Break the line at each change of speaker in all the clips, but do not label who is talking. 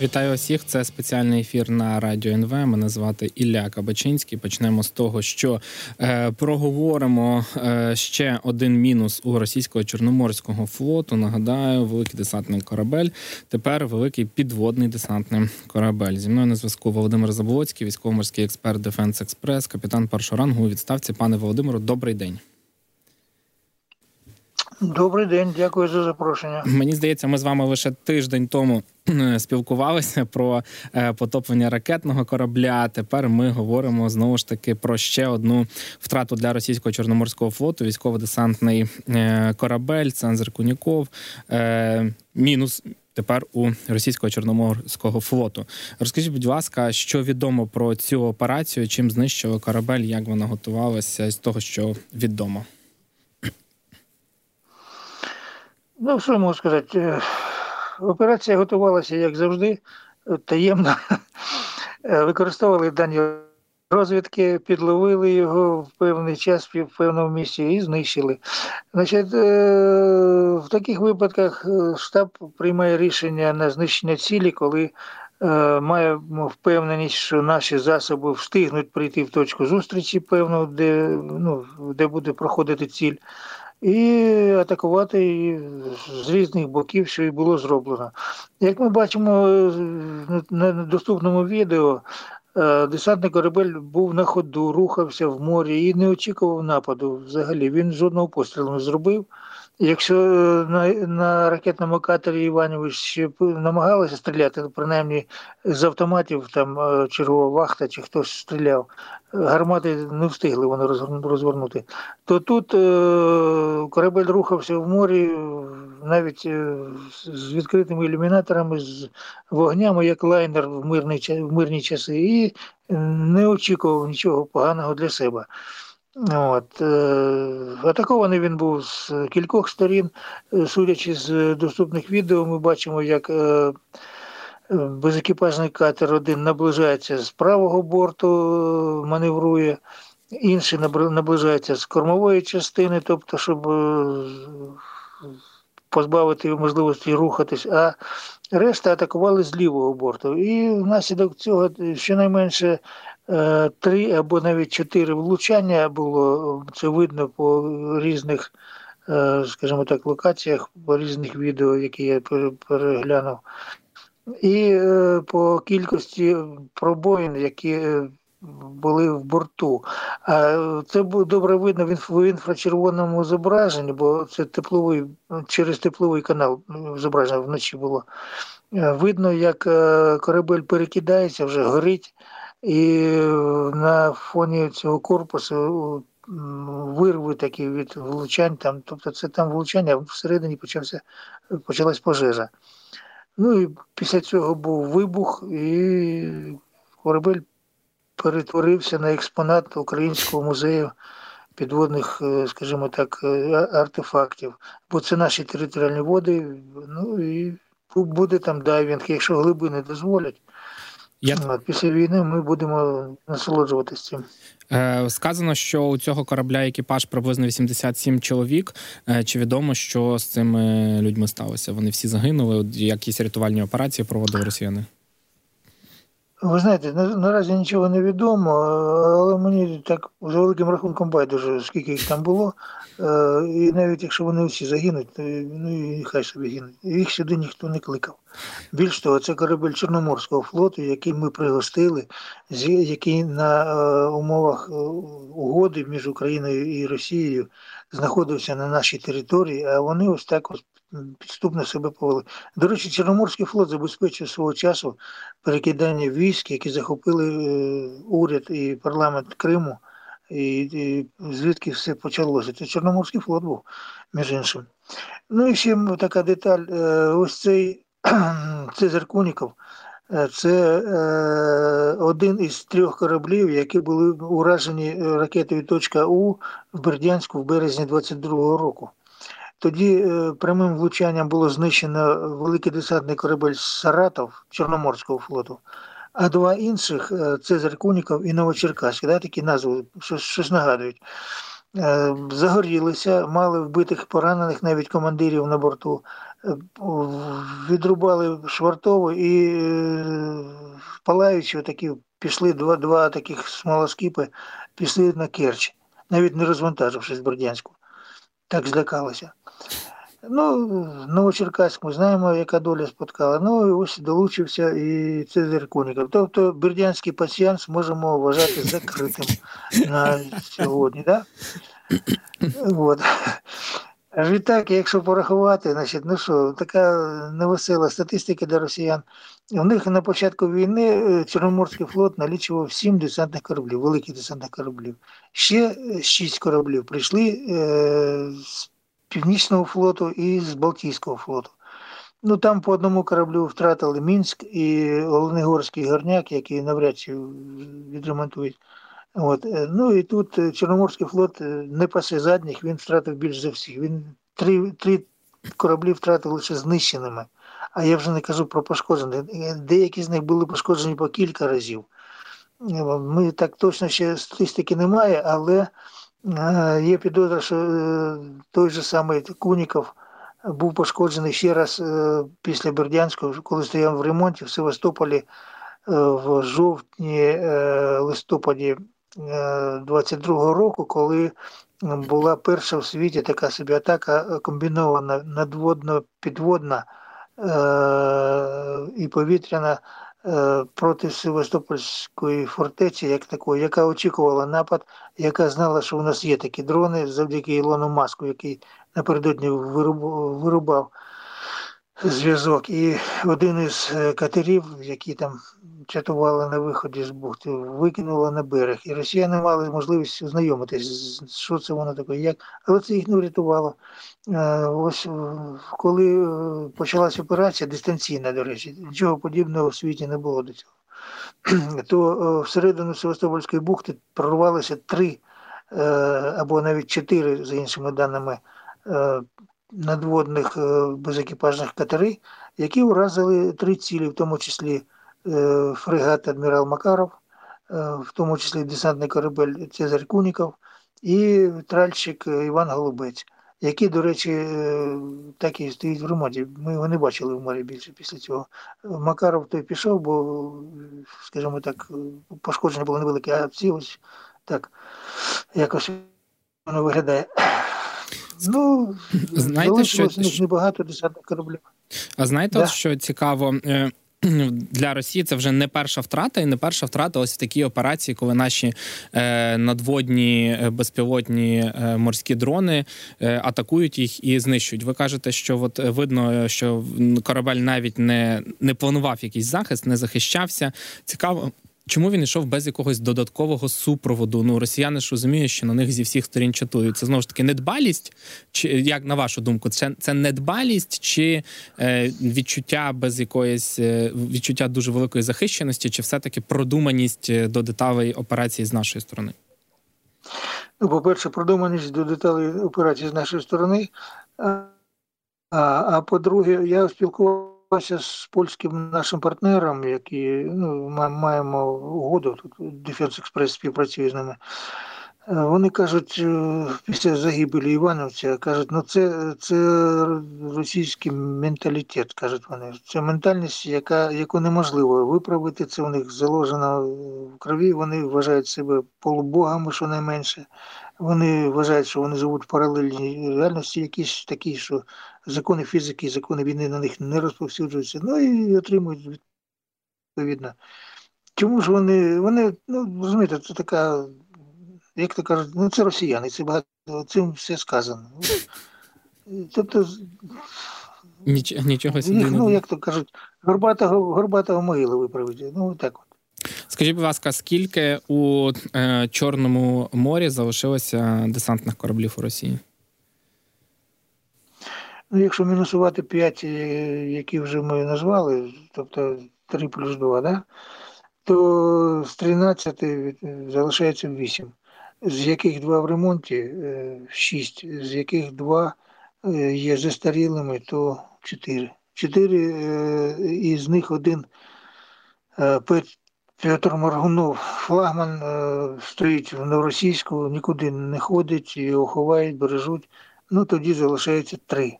Вітаю усіх. Це спеціальний ефір на радіо НВ. Мене звати Ілля Кабачинський. Почнемо з того, що е, проговоримо е, ще один мінус у російського чорноморського флоту. Нагадаю, великий десантний корабель. Тепер великий підводний десантний корабель. Зі мною на зв'язку Володимир Заболоцький, військово-морський експерт Defense Express, капітан першого рангу у відставці. Пане Володимиру, добрий день.
Добрий день, дякую за запрошення.
Мені здається, ми з вами лише тиждень тому спілкувалися про е, потоплення ракетного корабля. Тепер ми говоримо знову ж таки про ще одну втрату для російського чорноморського флоту. Військово-десантний е, корабель Цензер Куніков. Е, мінус. Тепер у російського чорноморського флоту розкажіть, будь ласка, що відомо про цю операцію? Чим знищили корабель? Як вона готувалася з того, що відомо?
Ну, що можу сказати? Е, операція готувалася, як завжди, таємно. Е, використовували дані розвідки, підловили його в певний час в певному місці і знищили. Значить, е, В таких випадках штаб приймає рішення на знищення цілі, коли маємо впевненість, що наші засоби встигнуть прийти в точку зустрічі, певно, де, ну, де буде проходити ціль і атакувати з різних боків, що і було зроблено. Як ми бачимо на доступному відео, е, десантний корабель був на ходу, рухався в морі і не очікував нападу. Взагалі він жодного пострілу не зробив. Якщо е, на на ракетному катері Іванович ще намагалися стріляти, принаймні з автоматів, там е, чергова вахта чи хтось стріляв, гармати не встигли вони розвернути, то тут е, корабель рухався в морі навіть з відкритими ілюмінаторами, з вогнями, як лайнер в мирні, в мирні часи, і не очікував нічого поганого для себе. От. Е, атакований він був з кількох сторін. Е, судячи з доступних відео, ми бачимо, як е, безекіпажний катер один наближається з правого борту, маневрує, інший наближається з кормової частини, тобто, щоб позбавити можливості рухатись, а решта атакували з лівого борту. І внаслідок цього щонайменше Е, три або навіть чотири влучання було. Це видно по різних, е, скажімо так, локаціях, по різних відео, які я переглянув. І е, по кількості пробоїн, які були в борту. А це добре видно в інфрачервоному зображенні, бо це тепловий через тепловий канал зображення вночі було. Видно, як корабель перекидається, вже горить. І на фоні цього корпусу вирви такі від влучань, там, тобто це там влучання, а всередині почався, почалась пожежа. Ну і після цього був вибух, і корабель перетворився на експонат Українського музею підводних, е, скажімо так, е, артефактів. Бо це наші територіальні води, ну і буде там дайвінг, якщо глибини дозволять. Я... Після війни ми будемо насолоджуватися цим.
Е, сказано, що у цього корабля екіпаж приблизно 87 чоловік. Е, чи відомо, що з цими людьми сталося? Вони всі загинули? Якісь рятувальні операції проводили росіяни?
Ви знаєте, наразі нічого не відомо, але мені так за великим рахунком байдуже, скільки їх там було. Е, і навіть якщо вони всі загинуть, ну і хай собі гинуть. Їх сюди ніхто не кликав. Більш того, це корабель Чорноморського флоту, який ми пригостили, який на е, умовах е, угоди між Україною і Росією знаходився на нашій території, а вони ось так ось підступно себе повели. До речі, Чорноморський флот забезпечив свого часу перекидання військ, які захопили уряд і парламент Криму і, і звідки все почалося. Це Чорноморський флот був, між іншим. Ну і ще така деталь: е, ось цей Цезар Куніков, е, це е, один із трьох кораблів, які були уражені ракетою «Точка У в Бердянську в березні 22-го року. Тоді прямим влучанням було знищено великий десантний корабель Саратов Чорноморського флоту. А два інших е, Цезарь Куніков і Новочеркаський, да, такі назви щось, щось нагадують. Е, загорілися, мали вбитих поранених навіть командирів на борту. відрубали швартову і палаючи, такі пішли два два таких смолоскипи, пішли на Керч, навіть не розвантажившись Бердянську. Так злякалося. Ну, Новочеркаськ ми знаємо, яка доля споткала. Ну і ось долучився і Цезарь Коніков. Тобто Бердянський пасіянс можемо вважати закритим на сьогодні. Да? От. Відтак, якщо порахувати, значить, ну що, така невесела статистика для росіян. У них на початку війни е, Чорноморський флот налічував сім десантних кораблів, великих десантних кораблів. Ще шість кораблів прийшли е, з Північного флоту і з Балтійського флоту. Ну Там по одному кораблю втратили Мінськ і Оленегорський горняк, який навряд чи відремонтують. От. Е, ну і тут е, Чорноморський флот е, не пасе задніх, він втратив більш за всіх. Він три три кораблі втратив лише знищеними. А я вже не кажу про пошкоджені. Деякі з них були пошкоджені по кілька разів. Ми так точно ще статистики немає, але є підозра, що той же самий Куніков був пошкоджений ще раз після Бердянського, коли стояв в ремонті в Севастополі в жовтні листопаді 22-го року, коли була перша в світі така собі атака комбінована надводно-підводна і повітряна проти Севастопольської фортеці, як такої, яка очікувала напад, яка знала, що у нас є такі дрони завдяки Ілону Маску, який напередодні вирубав зв'язок. І один із е, катерів, які там чатували на виході з бухти, викинуло на берег. І росіяни мали можливість ознайомитись, що це воно таке, як. Але це їх не врятувало. Е, ось коли е, почалася операція, дистанційна, до речі, нічого подібного в світі не було до цього. То всередину Севастопольської бухти прорвалося три або навіть чотири, за іншими даними, надводних е, безекіпажних катери, які уразили три цілі, в тому числі е, фрегат Адмірал Макаров, е, в тому числі десантний корабель Цезарь Куніков і тральщик Іван Голубець, які, до речі, так і стоїть в ремонті. Ми його не бачили в морі більше після цього. Макаров той пішов, бо, скажімо так, пошкодження було невелике, а ці ось так якось воно виглядає. Ну, знаєте, що небагато десяток кораблів.
А знаєте, да. от що цікаво? Е, для Росії це вже не перша втрата, і не перша втрата ось в такій операції, коли наші е, надводні е, безпілотні е, морські дрони е, атакують їх і знищують. Ви кажете, що от видно, що корабель навіть не не планував якийсь захист, не захищався. Цікаво, Чому він йшов без якогось додаткового супроводу? Ну росіяни ж розуміють, що на них зі всіх сторін чатують. Це знову ж таки недбалість, чи як на вашу думку, це це недбалість чи е, відчуття без якоїсь е, відчуття дуже великої захищеності, чи все-таки продуманість е, до деталей операції з нашої сторони?
Ну, по-перше, продуманість до деталей операції з нашої сторони. А, а по-друге, я спілкувався з польським нашим партнером, які ну, маємо угоду, тут Defense Express співпрацює з ними. Е, вони кажуть, е, після загибелі Івановця, кажуть, ну це це російський менталітет, кажуть вони. Це ментальність, яка, яку неможливо виправити. Це у них заложено в крові. Вони вважають себе полубогами, що найменше. Вони вважають, що вони живуть в паралельній реальності, якісь такі, що закони фізики, закони війни на них не розповсюджуються. Ну і отримують відповідно. Чому ж вони, вони, ну розумієте, це така як то кажуть, ну це росіяни, це багато цим все сказано. Тобто
Ніч, нічого
їх, ну, як то кажуть, горбатого горбатого могили виправити. Ну так от.
Скажіть, будь ласка, скільки у е, Чорному морі залишилося десантних кораблів у Росії?
Ну, якщо мінусувати 5, е, які вже ми назвали, тобто 3 плюс 2, да? то з 13 залишається 8 з яких два в ремонті, е, шість, з яких два е, є застарілими, то чотири. Чотири е, із них один Петр Моргунов, флагман стоїть в Новоросійську, нікуди не ходить, його ховають, бережуть. Ну тоді залишається три.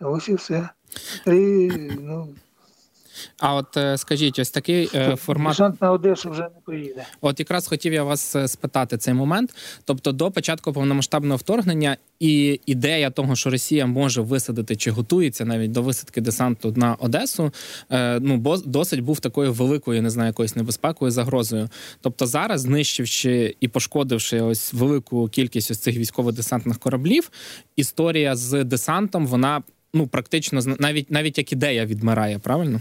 Ось і все. Три, ну,
а от е, скажіть, ось такий е, формат
Десант на Одесу вже не поїде.
От якраз хотів я вас е, спитати цей момент. Тобто, до початку повномасштабного вторгнення і ідея того, що Росія може висадити чи готується навіть до висадки десанту на Одесу, ну бо досить був такою великою, не знаю, якоюсь небезпекою, загрозою. Тобто, зараз, знищивши і пошкодивши ось велику кількість ось цих військово-десантних кораблів, історія з десантом вона ну практично навіть навіть як ідея відмирає, правильно?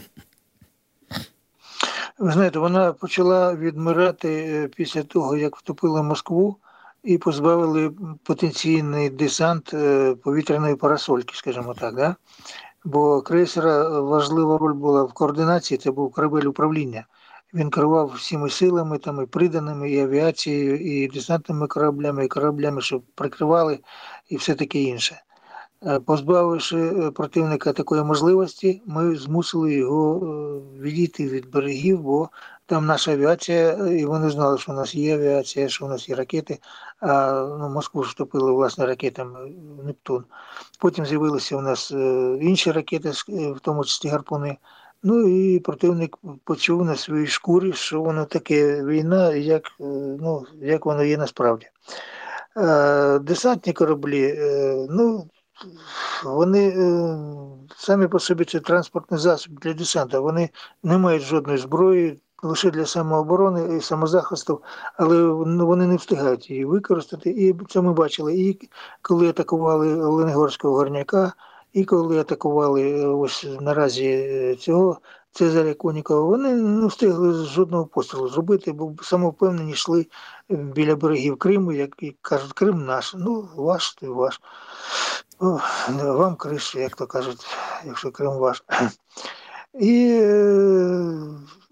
Ви знаєте, вона почала відмирати е, після того, як втопили Москву і позбавили потенційний десант е, повітряної парасольки, скажімо так. Да? Бо крейсера важлива роль була в координації, це був корабель управління. Він керував всіми силами, там і приданими, і авіацією, і десантними кораблями, і кораблями, що прикривали, і все таке інше. Е, позбавивши е, противника такої можливості, ми змусили його е, відійти від берегів, бо там наша авіація, і вони знали, що у нас є авіація, що у нас є ракети. А ну, Москву вступили власне ракетами Нептун. Потім з'явилися у нас інші ракети, в тому числі гарпуни. Ну і противник почув на своїй шкурі, що воно таке війна, як ну, як воно є насправді. Десантні кораблі, ну вони е, самі по собі це транспортний засіб для десанту. Вони не мають жодної зброї, лише для самооборони і самозахисту, але ну, вони не встигають її використати. І це ми бачили. І коли атакували Ленгорського горняка, і коли атакували е, ось наразі е, цього Цезаря Конікова, вони не встигли жодного пострілу зробити, бо самовпевнені йшли біля берегів Криму, як кажуть, Крим наш, ну ваш, то ваш. О, вам кришу, як то кажуть, якщо Крим ваш. І е,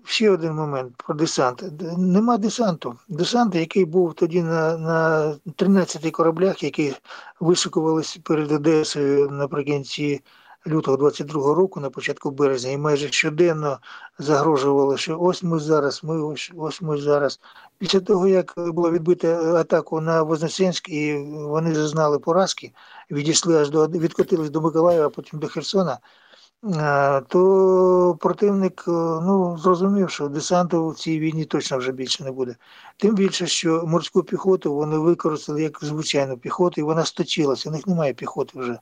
ще один момент про десант. Нема десанту. Десант, який був тоді на на 13 кораблях, які вишикувалися перед Одесою наприкінці лютого 22-го року, на початку березня, і майже щоденно загрожували, що ось ми зараз, ми ось, ось ми зараз. Після того, як було відбито атаку на Вознесенськ, і вони зазнали поразки, відійшли аж до відкотились до Миколаєва, потім до Херсона. То противник ну, зрозумів, що десанту в цій війні точно вже більше не буде. Тим більше, що морську піхоту вони використали як звичайну піхоту, і вона сточилася. У них немає піхоти вже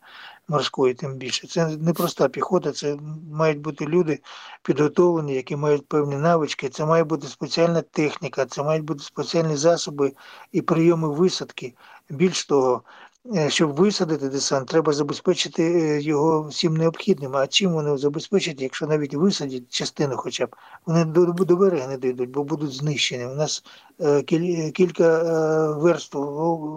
морської, тим більше. Це не проста піхота, це мають бути люди підготовлені, які мають певні навички. Це має бути спеціальна техніка, це мають бути спеціальні засоби і прийоми висадки. Більш того, Е, щоб висадити десант, треба забезпечити е, його всім необхідним. А чим вони забезпечать, якщо навіть висадять частину, хоча б вони до, до берега не дійдуть, бо будуть знищені. У нас е, кілька верств,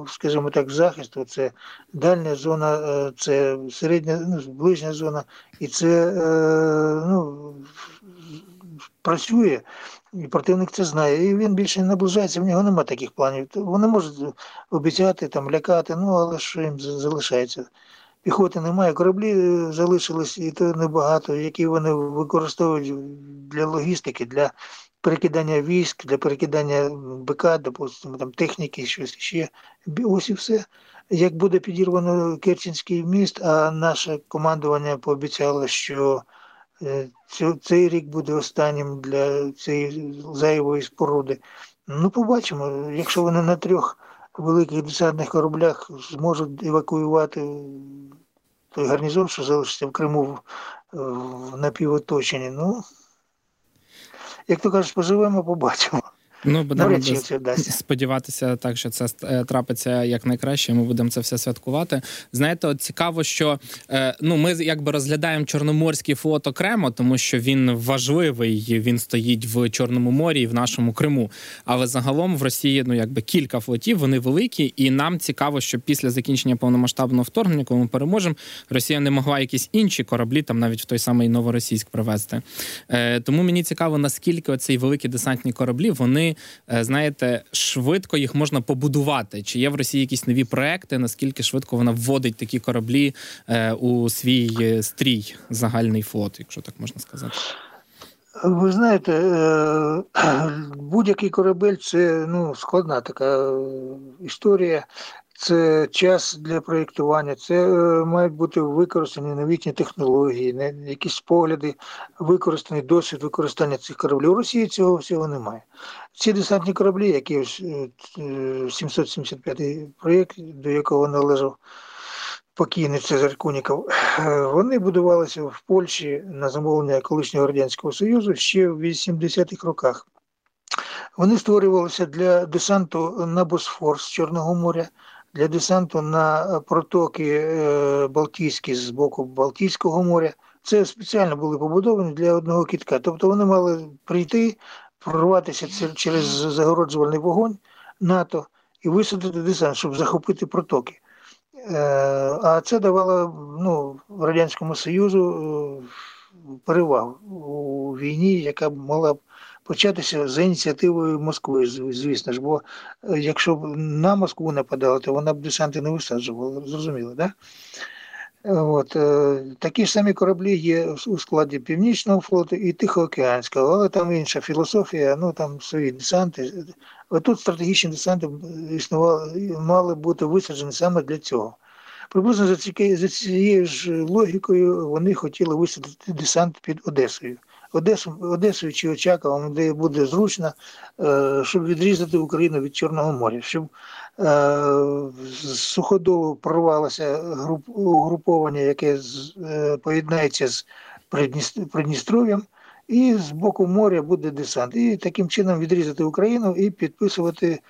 скажімо так, захисту. Це дальня зона, це середня, ну, ближня зона, і це ну, працює. І противник це знає. І він більше не наближається, в нього немає таких планів. Вони можуть обіцяти, там, лякати, ну але що їм залишається? Піхоти немає, кораблі е, залишились, і то небагато, які вони використовують для логістики, для перекидання військ, для перекидання БК, допустимо, там техніки, щось ще. Ось і все. Як буде підірвано Керченський міст, а наше командування пообіцяло, що цей рік буде останнім для цієї зайвої споруди. Ну, побачимо, якщо вони на трьох великих десантних кораблях зможуть евакуювати той гарнізон, що залишиться в Криму в напівоточенні. Ну, як то кажуть, поживемо, побачимо.
Ну, будемо сподіватися, так що це е, трапиться якнайкраще. Ми будемо це все святкувати. Знаєте, от цікаво, що е, ну ми якби розглядаємо Чорноморський флот окремо, тому що він важливий. Він стоїть в Чорному морі і в нашому Криму. Але загалом в Росії ну якби кілька флотів, вони великі, і нам цікаво, що після закінчення повномасштабного вторгнення, коли ми переможемо, Росія не могла якісь інші кораблі, там навіть в той самий новоросійськ привезти. Е, Тому мені цікаво, наскільки оці великі десантні кораблі вони. Е, знаєте, швидко їх можна побудувати. Чи є в Росії якісь нові проекти? Наскільки швидко вона вводить такі кораблі е, у свій е, стрій загальний флот, якщо так можна сказати?
Ви знаєте, будь-який корабель це ну, складна така історія. Це час для проєктування, це е, мають бути використані новітні технології, якісь погляди, використаний досвід використання цих кораблів. У Росії цього всього немає. Ці десантні кораблі, які 775-й проєкт, до якого належав покійний Цезар Куніков, вони будувалися в Польщі на замовлення колишнього Радянського Союзу ще в 80-х роках. Вони створювалися для десанту на Босфор з Чорного моря, для десанту на протоки е, Балтійські з боку Балтійського моря. Це спеціально були побудовані для одного кітка. Тобто вони мали прийти, прорватися через загороджувальний вогонь НАТО і висадити десант, щоб захопити протоки. Е, а це давало ну, Радянському Союзу е, перевагу у війні, яка могла б початися за ініціативою Москви, звісно ж. Бо е, якщо б на Москву нападали, то вона б десанти не висаджувала, зрозуміло, да? От, е, Такі ж самі кораблі є у складі Північного флоту і Тихоокеанського, але там інша філософія, ну там свої десанти. Тут стратегічні десанти існували, мали бути висаджені саме для цього. Приблизно за цією ж логікою вони хотіли висадити десант під Одесою. Одесу, Одесою чи Очаковом, де буде зручно, е, щоб відрізати Україну від Чорного моря, щоб е, суходолу прорвалося угруповання, яке е, поєднається з Придністров'ям, і з боку моря буде десант. І таким чином відрізати Україну і підписувати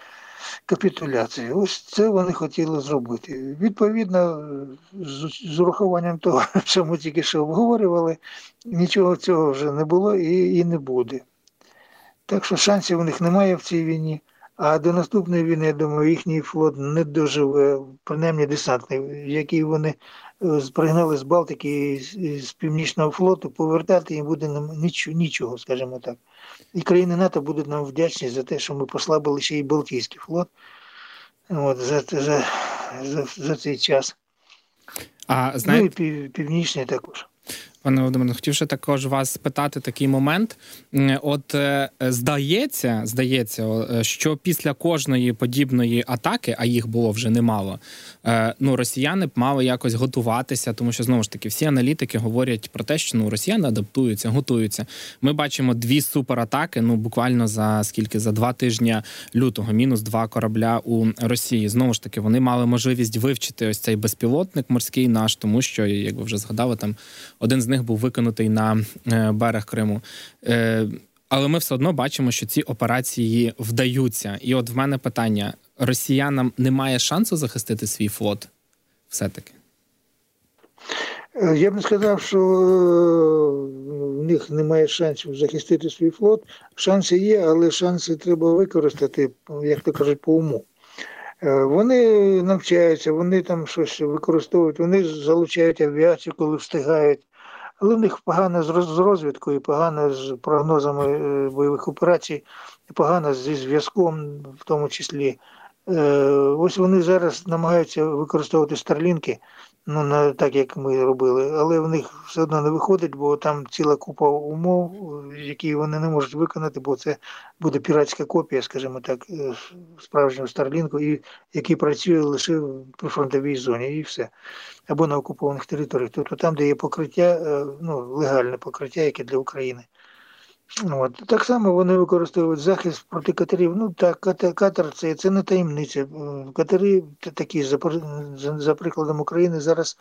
капітуляції. Ось це вони хотіли зробити. Відповідно, з урахуванням того, що ми тільки що обговорювали, нічого цього вже не було і, і не буде. Так що шансів у них немає в цій війні. А до наступної війни, я думаю, їхній флот не доживе, принаймні десантний, який вони е, пригнали з Балтики і з Північного флоту, повертати їм буде нічого, скажімо так. І країни НАТО будуть нам вдячні за те, що ми послабили ще й Балтійський флот от, за за, за, за цей час. А, знає... Ну і пів, північний також.
Пане Володимире, хотів ще також вас спитати такий момент. От е, здається, здається, е, що після кожної подібної атаки, а їх було вже немало, е, ну росіяни б мали якось готуватися, тому що знову ж таки всі аналітики говорять про те, що ну росіяни адаптуються, готуються. Ми бачимо дві суператаки. Ну буквально за скільки за два тижні лютого, мінус два корабля у Росії. Знову ж таки, вони мали можливість вивчити ось цей безпілотник морський наш, тому що як ви вже згадали, там один з них був виконутий на е, берег Криму. Е, але ми все одно бачимо, що ці операції вдаються. І от в мене питання: росіянам немає шансу захистити свій флот? Все-таки.
Е, я б не сказав, що в них немає шансів захистити свій флот. Шанси є, але шанси треба використати, як то кажуть, по уму. Вони навчаються, вони там щось використовують, вони залучають авіацію, коли встигають. Але в них погано з розвідкою, погано з прогнозами е, бойових операцій, погано зі зв'язком, в тому числі. Е, ось вони зараз намагаються використовувати старлінки, ну на так як ми робили, але в них все одно не виходить, бо там ціла купа умов, які вони не можуть виконати, бо це буде піратська копія, скажімо так, е, справжнього старлінку, і який працює лише при фронтовій зоні, і все. Або на окупованих територіях, тобто там, де є покриття, е, ну, легальне покриття, яке для України. От. Так само вони використовують захист проти катерів. Ну так, катер це це не таємниця. Е, катери такі, за, за, прикладом України, зараз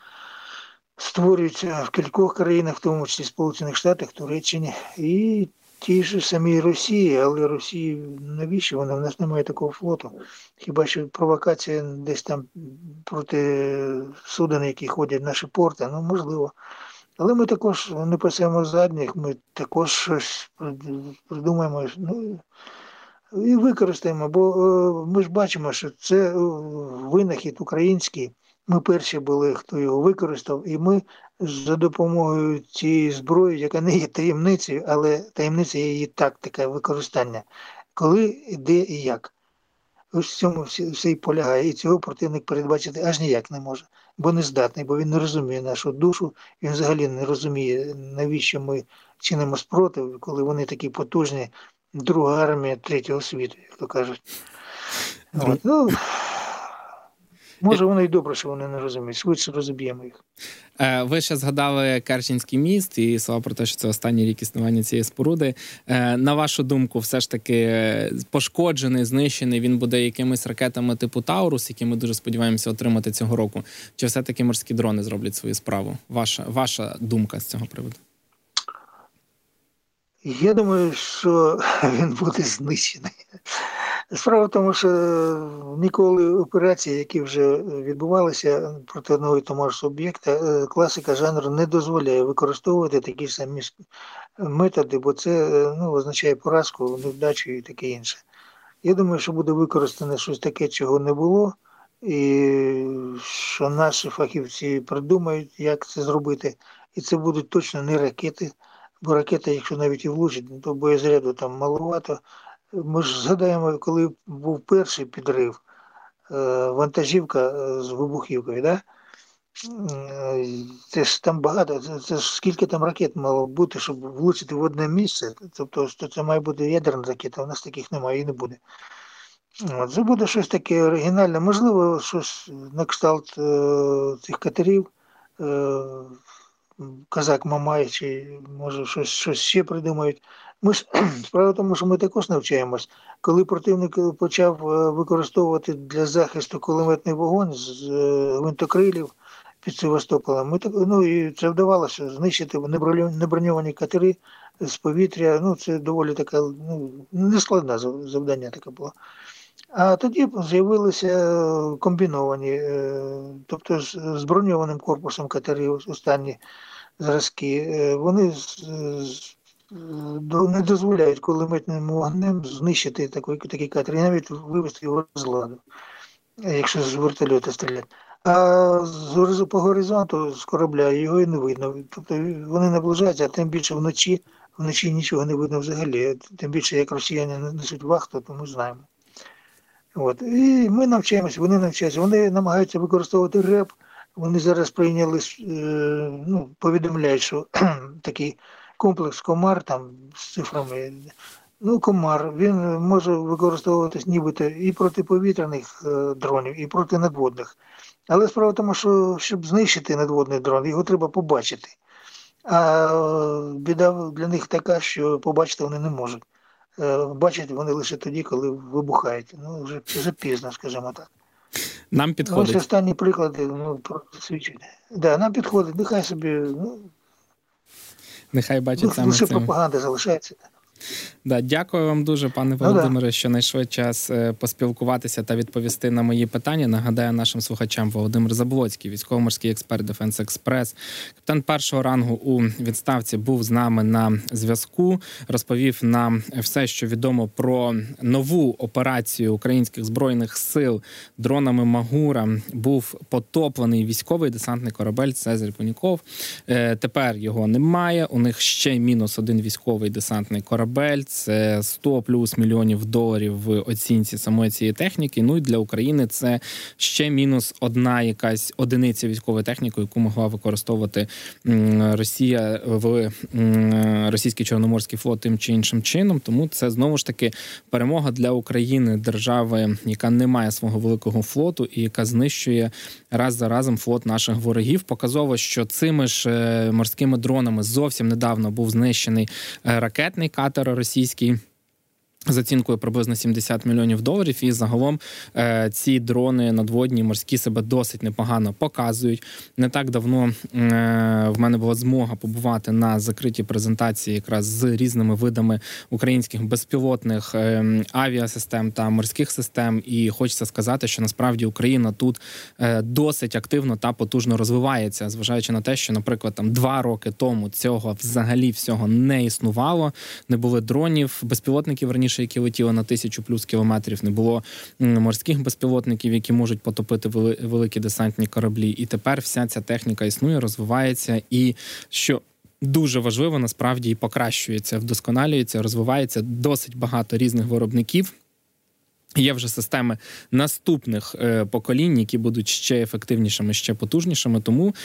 створюються в кількох країнах, в тому числі Сполучених Штатах, Туреччині. І Ті ж самі Росії, але Росії навіщо вона? В нас немає такого флоту. Хіба що провокація десь там проти суден, які ходять в наші порти, ну можливо. Але ми також не пасемо задніх, ми також щось придумаємо ну, і використаємо, бо е, ми ж бачимо, що це винахід український. Ми перші були, хто його використав, і ми за допомогою цієї зброї, яка не є таємницею, але таємниця є її тактика використання, коли, де і як. Ось в цьому все і полягає. І цього противник передбачити аж ніяк не може, бо не здатний, бо він не розуміє нашу душу, він взагалі не розуміє, навіщо ми чинимо спротив, коли вони такі потужні, друга армія третього світу, як то кажуть. От. Ну, Може, воно і добре, що вони не розуміють. Швидше розіб'ємо їх.
Е, ви ще згадали Керченський міст і слова про те, що це останній рік існування цієї споруди. Е, на вашу думку, все ж таки пошкоджений, знищений він буде якимись ракетами типу Таурус, які ми дуже сподіваємося отримати цього року. Чи все таки морські дрони зроблять свою справу? Ваша ваша думка з цього приводу?
Я думаю, що він буде знищений. Справа в тому, що ніколи операції, які вже відбувалися проти одного і того ж об'єкта, е, класика жанру не дозволяє використовувати такі ж самі методи, бо це ну, означає поразку, невдачу і таке інше. Я думаю, що буде використане щось таке, чого не було, і що наші фахівці придумають, як це зробити. І це будуть точно не ракети, бо ракета, якщо навіть і влучить, то боєзряду там маловато. Ми ж згадаємо, коли був перший підрив, е, вантажівка е, з вибухівкою, да? Е, це ж там багато, це, ж скільки там ракет мало бути, щоб влучити в одне місце. Тобто це має бути ядерна ракета, у нас таких немає і не буде. От, Це буде щось таке оригінальне, можливо, щось на кшталт е, цих катерів. Е, Казак Мамай, чи може щось щось ще придумають. Ми ж справа в тому, що ми також навчаємось. Коли противник почав е, використовувати для захисту кулеметний вогонь з е, гвинтокрилів під Севастополем, ми так ну і це вдавалося знищити неброньовані катери з повітря. Ну це доволі така ну нескладне завдання таке було. А тоді з'явилися комбіновані, е, тобто з броньованим корпусом катерів останні зразки. Вони не дозволяють кулеметним вогнем знищити такий, такий катер і навіть вивести його з ладу, якщо з вертольота стріляти. А з по горизонту з корабля його і не видно. Тобто вони наближаються, а тим більше вночі, вночі нічого не видно взагалі. Тим більше, як росіяни несуть вахту, то ми знаємо. От. І ми навчаємося, вони навчаються, вони намагаються використовувати РЕП. Вони зараз прийняли, е, ну, повідомляють, що такий комплекс комар там з цифрами. Ну, комар, він може використовуватись нібито і проти повітряних е, дронів, і проти надводних. Але справа в тому, що щоб знищити надводний дрон, його треба побачити. А е, біда для них така, що побачити вони не можуть. Е, бачать вони лише тоді, коли вибухають. Ну, вже вже пізно, скажімо так.
Нам підходить.
Ось останні приклади ну, свідчать. Да, нам підходить, нехай собі. ну,
Нехай бачить ну,
саме лише пропаганда залишається.
Да, Дякую вам дуже, пане ну Володимире, що знайшли час е, поспілкуватися та відповісти на мої питання. Нагадаю нашим слухачам Володимир Заблоцький, військово-морський експерт Defense Express. Капітан першого рангу у відставці був з нами на зв'язку. Розповів нам все, що відомо про нову операцію українських збройних сил дронами Магура. Був потоплений військовий десантний корабель Цезарь Поніков. Е, тепер його немає. У них ще мінус один військовий десантний корабель корабель, це 100 плюс мільйонів доларів в оцінці самої цієї техніки. Ну і для України це ще мінус одна якась одиниця військової техніки, яку могла використовувати Росія в російський чорноморський флот тим чи іншим чином. Тому це знову ж таки перемога для України, держави, яка не має свого великого флоту і яка знищує раз за разом флот наших ворогів. Показово, що цими ж е, морськими дронами зовсім недавно був знищений е, ракетний катер російський. З оцінкою приблизно 70 мільйонів доларів, і загалом е, ці дрони надводні морські себе досить непогано показують. Не так давно е, в мене була змога побувати на закритій презентації, якраз з різними видами українських безпілотних е, авіасистем та морських систем. І хочеться сказати, що насправді Україна тут досить активно та потужно розвивається, зважаючи на те, що, наприклад, там два роки тому цього взагалі всього не існувало, не були дронів, безпілотників раніше раніше, які летіли на тисячу плюс кілометрів, не було морських безпілотників, які можуть потопити великі десантні кораблі. І тепер вся ця техніка існує, розвивається і що. Дуже важливо насправді і покращується, вдосконалюється, розвивається досить багато різних виробників. Є вже системи наступних е, поколінь, які будуть ще ефективнішими, ще потужнішими. Тому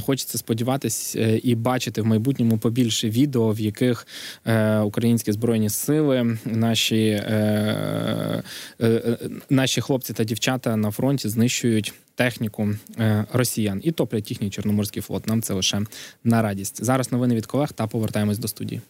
хочеться сподіватися е, і бачити в майбутньому побільше відео, в яких е, українські збройні сили, наші наші хлопці та дівчата на фронті знищують техніку росіян і топлять їхній чорноморський флот. Нам це лише на радість. Зараз новини від колег та повертаємось до студії.